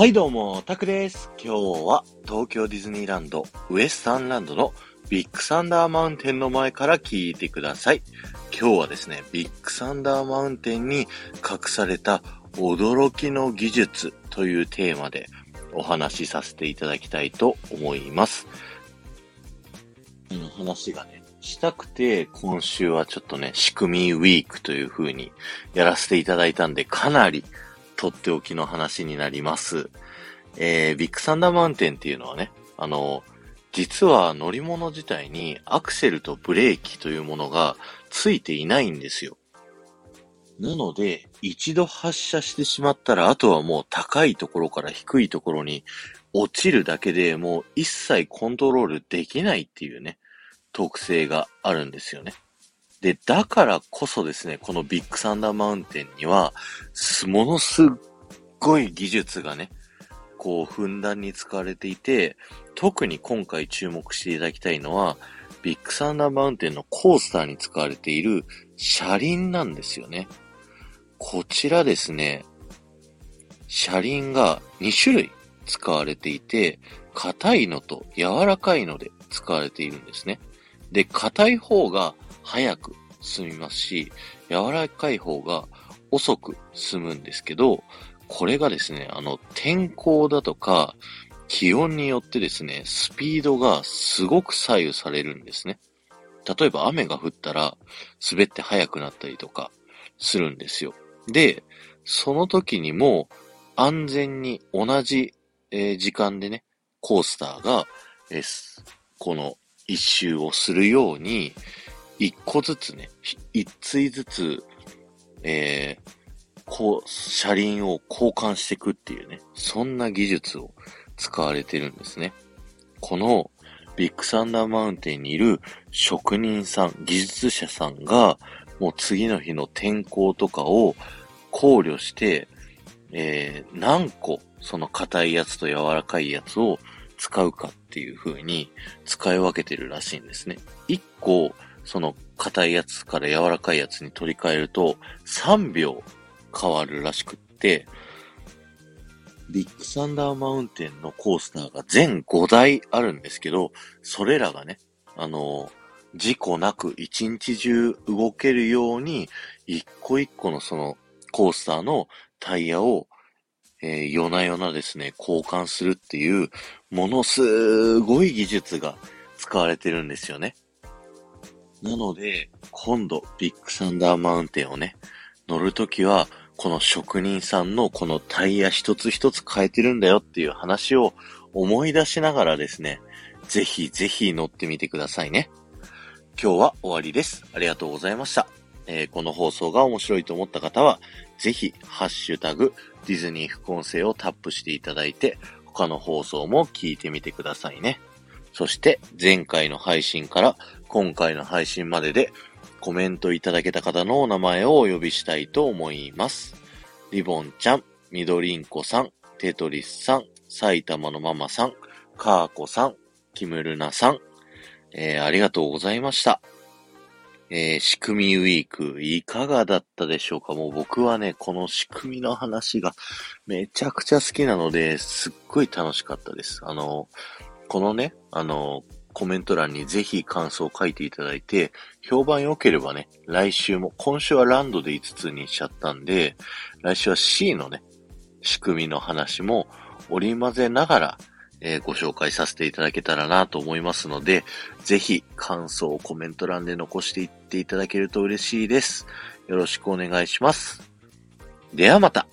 はいどうも、タクです。今日は東京ディズニーランドウエスタンランドのビッグサンダーマウンテンの前から聞いてください。今日はですね、ビッグサンダーマウンテンに隠された驚きの技術というテーマでお話しさせていただきたいと思います。この話がね、したくて、今週はちょっとね、仕組みウィークという風にやらせていただいたんで、かなりとっておきの話になります。えー、ビッグサンダーマウンテンっていうのはね、あの、実は乗り物自体にアクセルとブレーキというものがついていないんですよ。なので、一度発射してしまったら、あとはもう高いところから低いところに落ちるだけでもう一切コントロールできないっていうね、特性があるんですよね。で、だからこそですね、このビッグサンダーマウンテンには、ものすっごい技術がね、こう、ふんだんに使われていて、特に今回注目していただきたいのは、ビッグサンダーマウンテンのコースターに使われている車輪なんですよね。こちらですね、車輪が2種類使われていて、硬いのと柔らかいので使われているんですね。で、硬い方が早く進みますし、柔らかい方が遅く進むんですけど、これがですね、あの、天候だとか、気温によってですね、スピードがすごく左右されるんですね。例えば雨が降ったら、滑って速くなったりとかするんですよ。で、その時にも安全に同じ、時間でね、コースターが、この一周をするように、一個ずつね、一対ずつ、えーこう、車輪を交換していくっていうね、そんな技術を使われてるんですね。このビッグサンダーマウンテンにいる職人さん、技術者さんが、もう次の日の天候とかを考慮して、えー何個その硬いやつと柔らかいやつを使うかっていう風に使い分けてるらしいんですね。1個その硬いやつから柔らかいやつに取り替えると3秒変わるらしくって、ビッグサンダーマウンテンのコースターが全5台あるんですけど、それらがね、あの、事故なく一日中動けるように、一個一個のそのコースターのタイヤを、えー夜な夜なですね、交換するっていう、ものすごい技術が使われてるんですよね。なので、今度、ビッグサンダーマウンテンをね、乗るときは、この職人さんのこのタイヤ一つ一つ変えてるんだよっていう話を思い出しながらですね、ぜひぜひ乗ってみてくださいね。今日は終わりです。ありがとうございました。えーこの放送が面白いと思った方は、ぜひ、ハッシュタグ、ディズニー副音声をタップしていただいて、他の放送も聞いてみてくださいね。そして、前回の配信から今回の配信までで、コメントいただけた方のお名前をお呼びしたいと思います。リボンちゃん、みどりんこさん、テトリスさん、埼玉のママさん、カーコさん、キムルナさん、えーありがとうございました。えー仕組みウィーク、いかがだったでしょうか？もう僕はね、この仕組みの話がめちゃくちゃ好きなので、すっごい楽しかったです。あの、このね、あの、コメント欄にぜひ感想を書いていただいて、評判良ければね、来週も、今週はランドで5つにしちゃったんで、来週は C のね、仕組みの話も織り交ぜながら、えーご紹介させていただけたらなと思いますので、ぜひ感想をコメント欄で残していっていただけると嬉しいです。よろしくお願いします。ではまた。